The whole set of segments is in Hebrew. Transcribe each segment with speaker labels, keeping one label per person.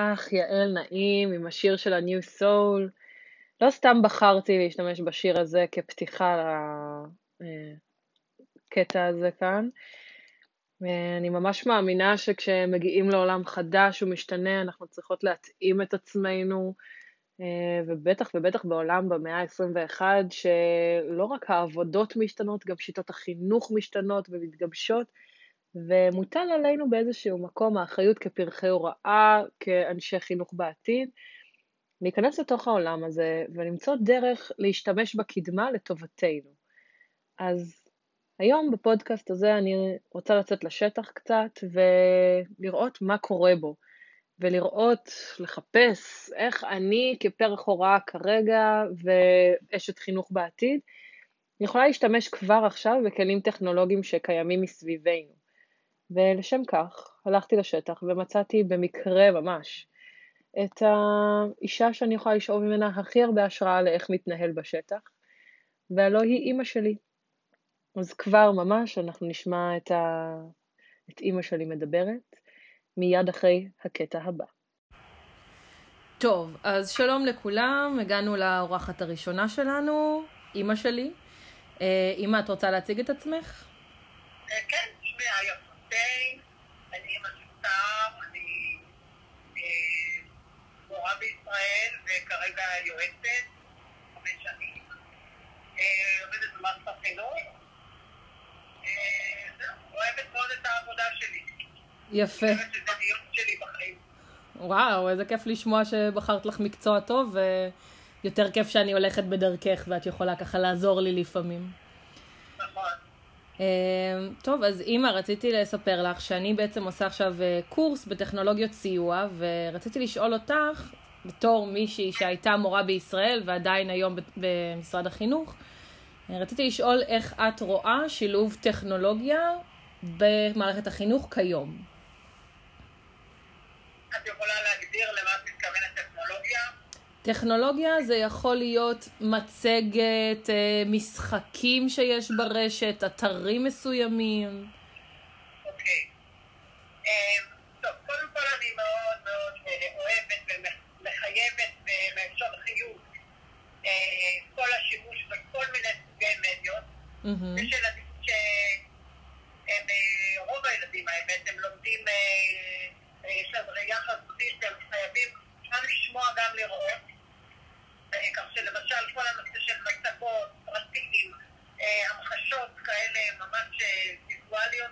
Speaker 1: אך, יעל נעים עם השיר של ה-New Soul. לא סתם בחרתי להשתמש בשיר הזה כפתיחה לקטע הזה כאן. אני ממש מאמינה שכשמגיעים לעולם חדש ומשתנה, אנחנו צריכות להתאים את עצמנו, ובטח ובטח בעולם במאה ה-21, שלא רק העבודות משתנות, גם שיטות החינוך משתנות ומתגבשות, ומוטל עלינו באיזשהו מקום האחריות כפרחי הוראה, כאנשי חינוך בעתיד, להיכנס לתוך העולם הזה ולמצוא דרך להשתמש בקדמה לטובתנו. אז היום בפודקאסט הזה אני רוצה לצאת לשטח קצת ולראות מה קורה בו, ולראות, לחפש איך אני כפרח הוראה כרגע ואשת חינוך בעתיד, יכולה להשתמש כבר עכשיו בכלים טכנולוגיים שקיימים מסביבנו. ולשם כך הלכתי לשטח ומצאתי במקרה ממש את האישה שאני יכולה לשאוב ממנה הכי הרבה השראה לאיך מתנהל בשטח, והלא היא אימא שלי. אז כבר ממש אנחנו נשמע את, ה... את אימא שלי מדברת מיד אחרי הקטע הבא. טוב, אז שלום לכולם, הגענו לאורחת הראשונה שלנו, אימא שלי. אה, אימא, את רוצה להציג את עצמך?
Speaker 2: אה, כן, שמי איה פונטיין, אני אימא של אני אה, מורה בישראל וכרגע יועצת, חמש שנים, עובדת במערכת החינוך. אוהבת מאוד את העבודה שלי.
Speaker 1: יפה. וואו, איזה כיף לשמוע שבחרת לך מקצוע טוב, ויותר כיף שאני הולכת בדרכך ואת יכולה ככה לעזור לי לפעמים.
Speaker 2: נכון.
Speaker 1: אמ, טוב, אז אימא, רציתי לספר לך שאני בעצם עושה עכשיו אה, קורס בטכנולוגיות סיוע, ורציתי לשאול אותך, בתור מישהי שהייתה מורה בישראל ועדיין היום במשרד החינוך, רציתי לשאול איך את רואה שילוב טכנולוגיה במערכת החינוך כיום.
Speaker 2: את יכולה להגדיר למה את מתכוונת טכנולוגיה?
Speaker 1: טכנולוגיה זה יכול להיות מצגת, אה, משחקים שיש ברשת, אתרים מסוימים.
Speaker 2: אוקיי. אה, טוב, קודם כל אני מאוד מאוד אה, אוהבת ומחייבת ומאפשר חיוב כל השימוש בכל מיני סוגי מדיות. יש ילדים שהם, רוב הילדים האמת, הם לומדים, יש להם ראייה חזותית והם חייבים גם לשמוע, גם לראות. כך שלמשל כל הנושא של מצגות, פרטים, המחשות כאלה ממש ויזואליות,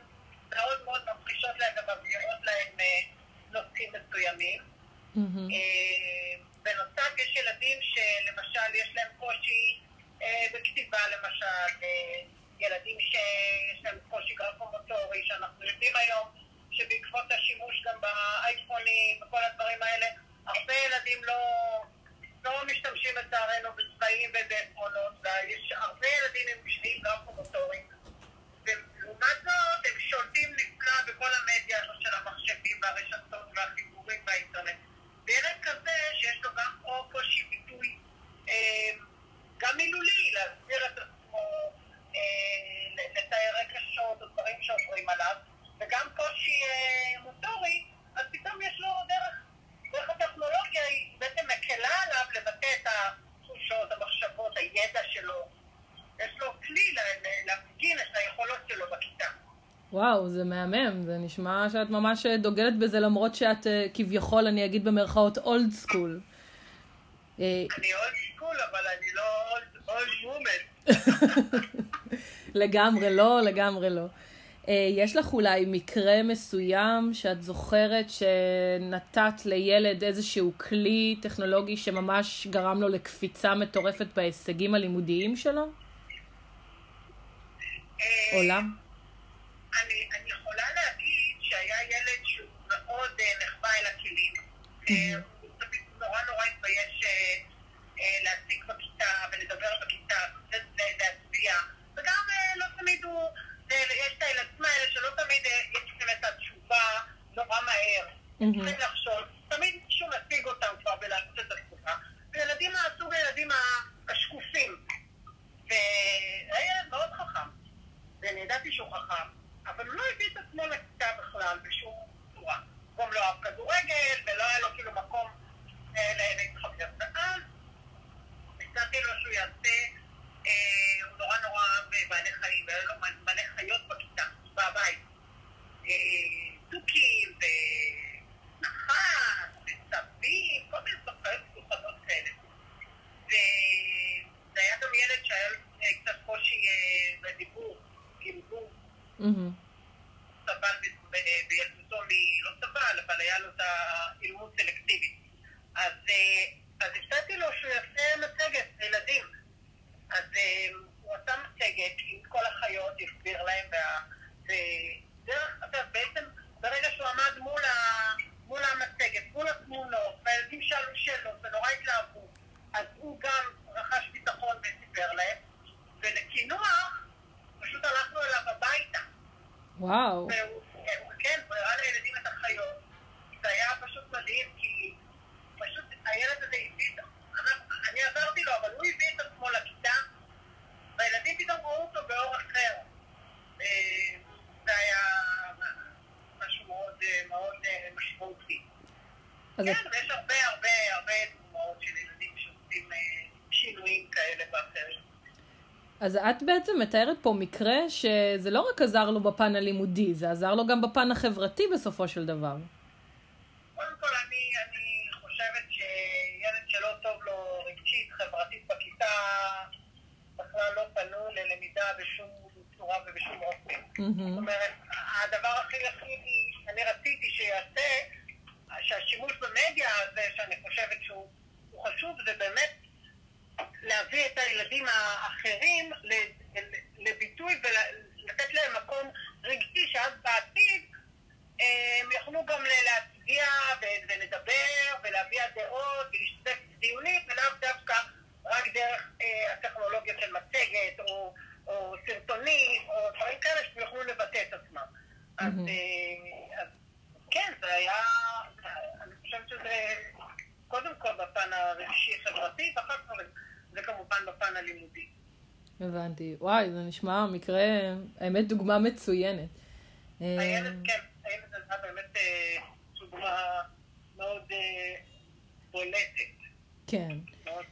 Speaker 2: מאוד מאוד ממחישות להם ומבהירות להם נושאים מסוימים. בנוסף יש ילדים שלמשל יש להם קושי בכתיבה למשל, ילדים שיש להם קושי גרפומוטורי, שאנחנו יודעים היום שבעקבות השימוש גם באייפונים וכל הדברים האלה, הרבה ילדים לא, לא משתמשים לצערנו בצבעים ובעפרונות, ויש הרבה ילדים עם קשיים גרפומוטוריים. ולעומת זאת, הם שולטים נפלא בכל המדיה הזאת של המחשבים והרשתות והחיבורים באינטרנט. וילד כזה שיש לו גם או קושי ביטוי, אה, גם מילולי, להסביר את עצמו, אה, לתאר רגשות או דברים שעוברים עליו, וגם קושי אה, מוטורי, אז פתאום יש לו דרך, דרך הטכנולוגיה היא בעצם מקלה עליו לבטא את התחושות, המחשבות, הידע שלו. יש לו כלי להפגין את היכולות שלו בכיתה.
Speaker 1: וואו, זה מהמם, זה נשמע שאת ממש דוגלת בזה למרות שאת כביכול, אני אגיד במרכאות, old school.
Speaker 2: אני old school, אבל אני לא old woman.
Speaker 1: לגמרי לא, לגמרי לא. יש לך אולי מקרה מסוים שאת זוכרת שנתת לילד איזשהו כלי טכנולוגי שממש גרם לו לקפיצה מטורפת בהישגים הלימודיים שלו? עולם?
Speaker 2: אני, אני יכולה להגיד שהיה ילד שהוא מאוד נחבא אל הכלים. הוא תמיד נורא נורא התבייש להציג בכיתה ולדבר בכיתה ולהצביע. וגם לא תמיד הוא, יש את האלה שלא תמיד יש להם את התשובה נורא מהר. צריכים לחשוב, תמיד מישהו מציג אותם כבר ולעשות את התשובה. וילדים מהסוג הילדים השקופים. והיה ילד מאוד חכם. ואני ידעתי שהוא חכם. אבל הוא לא הביא את עצמו לכיתה בכלל בשום צורה. גם לא אהב כדורגל, ולא היה לו כאילו לו את האילמות סלקטיבית. אז, אה, אז הצעתי לו שהוא יעשה מצגת לילדים. אז אה, הוא עשה מצגת עם כל החיות, הסביר להם, וה- ודרך, אתה יודע, בעצם ברגע שהוא עמד מול, ה, מול המצגת, מול התמונות, והילדים שאלו שאלות ונורא התלהבו, אז הוא גם רכש ביטחון וסיפר להם, ולקינוח פשוט הלכנו אליו הביתה.
Speaker 3: וואו.
Speaker 2: והוא, הוא- כן, הוא הראה לילדים את החיות. זה היה פשוט מדהים, כי פשוט הילד הזה הביא, את- אנחנו- אני עזרתי לו, אבל הוא הביא את עצמו לכיתה, והילדים פתאום ראו אותו באור אחר. אה, זה היה משהו מאוד אה, מאוד אה, משמעותי.
Speaker 3: אז
Speaker 2: כן, ויש הרבה הרבה הרבה דוגמאות של ילדים שעושים אה, שינויים כאלה ואחרים.
Speaker 3: אז את בעצם מתארת פה מקרה שזה לא רק עזר לו בפן הלימודי, זה עזר לו גם בפן החברתי בסופו של דבר.
Speaker 2: קודם כל, אני, אני חושבת שילד שלא טוב לו רגשית, חברתית בכיתה, בכלל לא פנו ללמידה בשום צורה ובשום אופן. זאת
Speaker 3: מהמם.
Speaker 2: אומרת, הדבר הכי הכי אני רציתי שיעשה, שהשימוש במדיה הזה, שאני חושבת שהוא הוא חשוב, זה באמת להביא את הילדים האחרים לביטוי ולתת להם מקום רגשי, שאז בעתיד אה, הם יוכלו גם ל- להצביע ו- ולדבר ולהביע דעות ולהשתתף בדיונים, ולאו דווקא רק דרך אה, הטכנולוגיה של מצגת או, או סרטונים או דברים כאלה שהם יוכלו לבטא את עצמם. אז,
Speaker 3: מהמם.
Speaker 2: אה, אז כן, זה היה, אני חושבת שזה קודם כל בפן הרגשי-חברתי, ואחר כך זה בפן הלימודי.
Speaker 3: הבנתי. וואי, זה נשמע מקרה, האמת, דוגמה מצוינת. אה,
Speaker 2: הילד, כן, הילד הזה באמת אה, דוגמה מאוד אה, בולטת,
Speaker 3: כן.
Speaker 2: מאוד.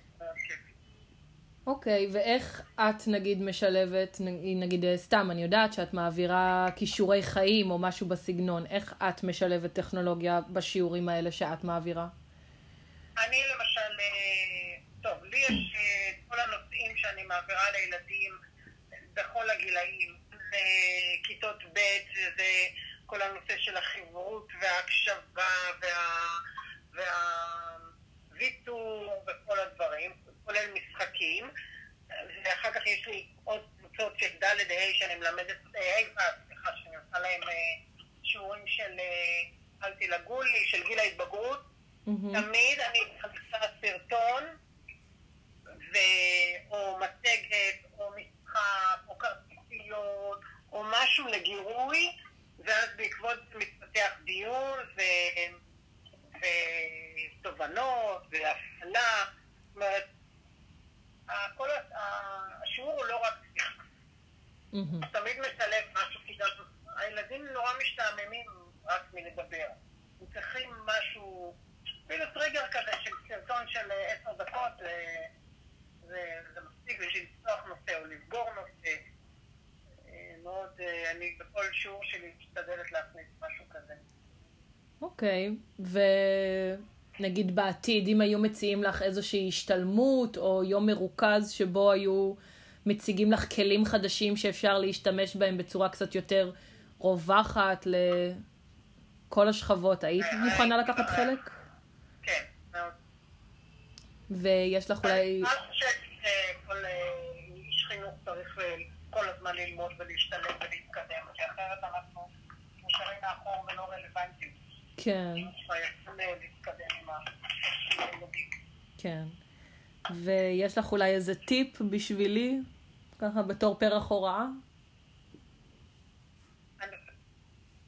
Speaker 3: אוקיי, ואיך את נגיד משלבת, נגיד אה, סתם, אני יודעת שאת מעבירה כישורי חיים או משהו בסגנון, איך את משלבת טכנולוגיה בשיעורים האלה שאת מעבירה?
Speaker 2: אני למשל, אה, טוב, לי יש אה, את כל הנושאים שאני מעבירה לילדים בכל הגילאים, זה כיתות ב', זה כל הנושא של החברות וההקשבה וה... והוויתור וכל הדברים, כולל משחקים. ואחר כך יש לי עוד קבוצות של ד' ה' שאני מלמדת, אה, ה' ו', סליחה, שאני עושה להם אה, שיעורים של אה, אל תלעגו לי, של גיל ההתבגרות.
Speaker 3: מהמם.
Speaker 2: תמיד אני מכניסה סרטון. או מצגת, או משחק, או כרטיסיות, או משהו לגירוי, ואז בעקבות זה מתפתח דיון, ו... ותובנות, והפעלה. זאת אומרת, השיעור הוא לא רק שיחה.
Speaker 3: מהמם.
Speaker 2: תמיד משלב משהו, כי גם הילדים נורא משתעממים רק מלדבר. הם צריכים משהו, אפילו טריגר כזה של סרטון של עשר דקות, אה, זה, מספיק בשביל לפתוח נושא או לסגור נושא. אה, מאוד, אה, אני בכל שיעור שלי משתדלת להכניס משהו כזה.
Speaker 3: אוקיי, ונגיד בעתיד, אם היו מציעים לך איזושהי השתלמות או יום מרוכז שבו היו מציגים לך כלים חדשים שאפשר להשתמש בהם בצורה קצת יותר רווחת לכל השכבות, היית מוכנה לקחת חלק?
Speaker 2: כן, מאוד.
Speaker 3: ויש לך אולי...
Speaker 2: אני חושבת שכל אה, איש חינוך צריך אה, כל הזמן ללמוד ולהשתלם ולהתקדם, כי אחרת אנחנו נשארים מאחור ולא רלוונטיים.
Speaker 3: כן,
Speaker 2: אה.
Speaker 3: כן. ויש לך אולי איזה טיפ בשבילי, ככה בתור פרח הוראה?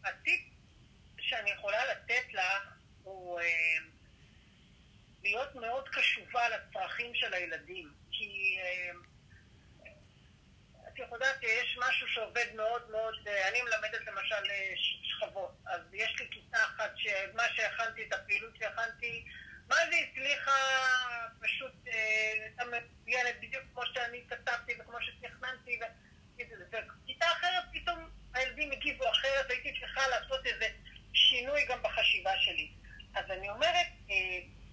Speaker 2: הטיפ שאני יכולה לתת לך הוא להיות מאוד קשובה לצרכים של הילדים. כי אה, את יודעת, יש משהו שעובד מאוד מאוד, אה, אני מלמדת למשל אה, שכבות, אז יש לי כיתה אחת שמה שהכנתי, את הפעילות שהכנתי, מה זה הצליחה פשוט, אה, הייתה מצוינת בדיוק כמו שאני כתבתי וכמו שתכננתי, וכיתה אחרת פתאום הילדים הגיבו אחרת, והייתי צריכה לעשות איזה שינוי גם בחשיבה שלי. אז אני אומרת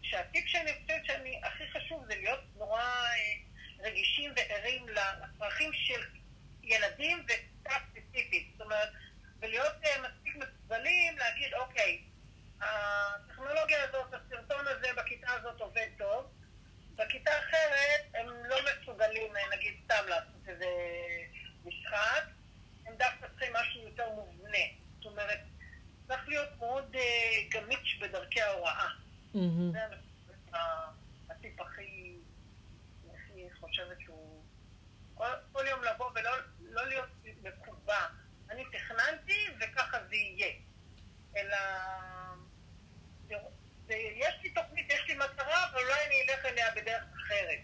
Speaker 2: שהטיפ שאני חושבת שאני הכי חשוב זה להיות נורא רגישים וערים לצרכים של ילדים וכיתה ספציפית. זאת אומרת, ולהיות אה, מספיק מסוגלים להגיד, אוקיי, הטכנולוגיה הזאת, הסרטון הזה בכיתה הזאת עובד טוב, בכיתה אחרת הם לא מסוגלים, נגיד, סתם לעשות איזה משחק, הם דווקא צריכים משהו יותר מובנה. זאת אומרת, צריך להיות מאוד uh, גמיש בדרכי ההוראה. זה הטיפ הכי, הכי חושבת שהוא... כל יום לבוא ולא לא להיות מקובע. אני תכננתי וככה זה יהיה. אלא... יש לי תוכנית, יש לי מטרה, אבל אולי אני אלך אליה בדרך אחרת.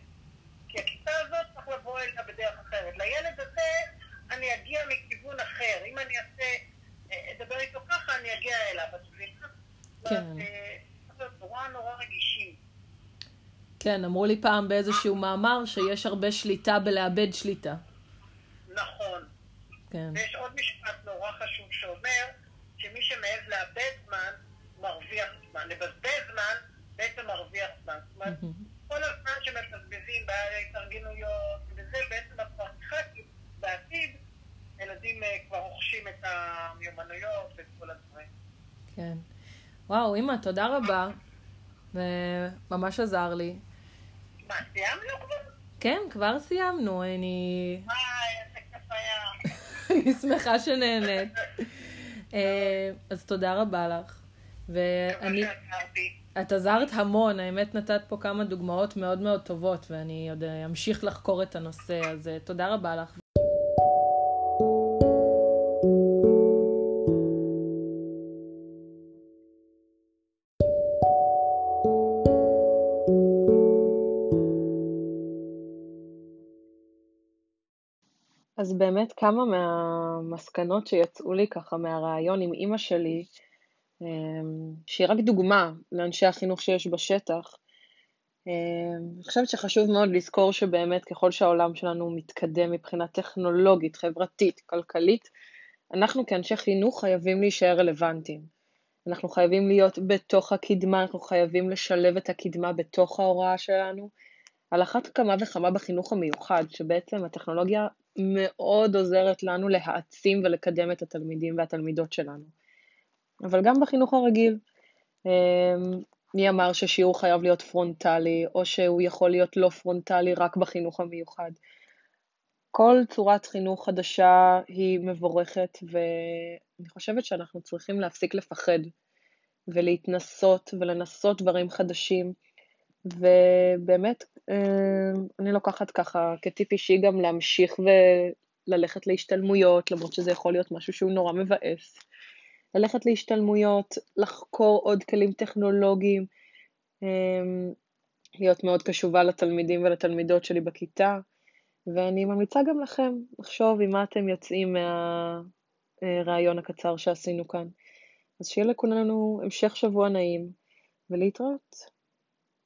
Speaker 2: כי הכיתה הזאת צריך לבוא אליה בדרך אחרת. לילד הזה אני אגיע מכיוון אחר. אם אני אעשה, אה, אדבר איתו ככה, אני אגיע אליו. אז כן. אה, נורא נורא רגישים.
Speaker 1: כן, אמרו לי פעם באיזשהו מאמר שיש הרבה שליטה בלאבד שליטה.
Speaker 2: כן. ויש עוד משפט נורא חשוב שאומר שמי שמעז לאבד זמן, מרוויח זמן. לבזבז זמן, בעצם מרוויח זמן. זאת אומרת, כל הזמן שמבזבזים בהתארגנויות, וזה בעצם כבר כי בעתיד ילדים אה, כבר רוכשים את המיומנויות ואת כל הדברים.
Speaker 1: כן. וואו, אימא, תודה רבה. זה ממש עזר לי.
Speaker 2: מה, סיימנו כבר?
Speaker 1: כן, כבר סיימנו. אני...
Speaker 2: היה.
Speaker 1: אני שמחה שנהנית. אה, אז תודה רבה לך. ואני... את עזרת המון, האמת נתת פה כמה דוגמאות מאוד מאוד טובות, ואני עוד אמשיך לחקור את הנושא, אז אה, תודה רבה לך. אז באמת כמה מהמסקנות שיצאו לי ככה מהראיון עם אימא שלי, אמ, שהיא רק דוגמה לאנשי החינוך שיש בשטח. אמ, אני חושבת שחשוב מאוד לזכור שבאמת ככל שהעולם שלנו מתקדם מבחינה טכנולוגית, חברתית, כלכלית, אנחנו כאנשי חינוך חייבים להישאר רלוונטיים. אנחנו חייבים להיות בתוך הקדמה, אנחנו חייבים לשלב את הקדמה בתוך ההוראה שלנו. על אחת כמה וכמה בחינוך המיוחד, שבעצם הטכנולוגיה מאוד עוזרת לנו להעצים ולקדם את התלמידים והתלמידות שלנו. אבל גם בחינוך הרגיל. אמ, מי אמר ששיעור חייב להיות פרונטלי, או שהוא יכול להיות לא פרונטלי רק בחינוך המיוחד. כל צורת חינוך חדשה היא מבורכת, ואני חושבת שאנחנו צריכים להפסיק לפחד ולהתנסות ולנסות דברים חדשים, ובאמת, אמ, אני לוקחת ככה כטיפ אישי גם להמשיך וללכת להשתלמויות, למרות שזה יכול להיות משהו שהוא נורא מבאס. ללכת להשתלמויות, לחקור עוד כלים טכנולוגיים, אמ, להיות מאוד קשובה לתלמידים ולתלמידות שלי בכיתה, ואני ממליצה גם לכם לחשוב עם מה אתם יוצאים מהרעיון הקצר שעשינו כאן. אז שיהיה לכולנו המשך שבוע נעים, ולהתראות.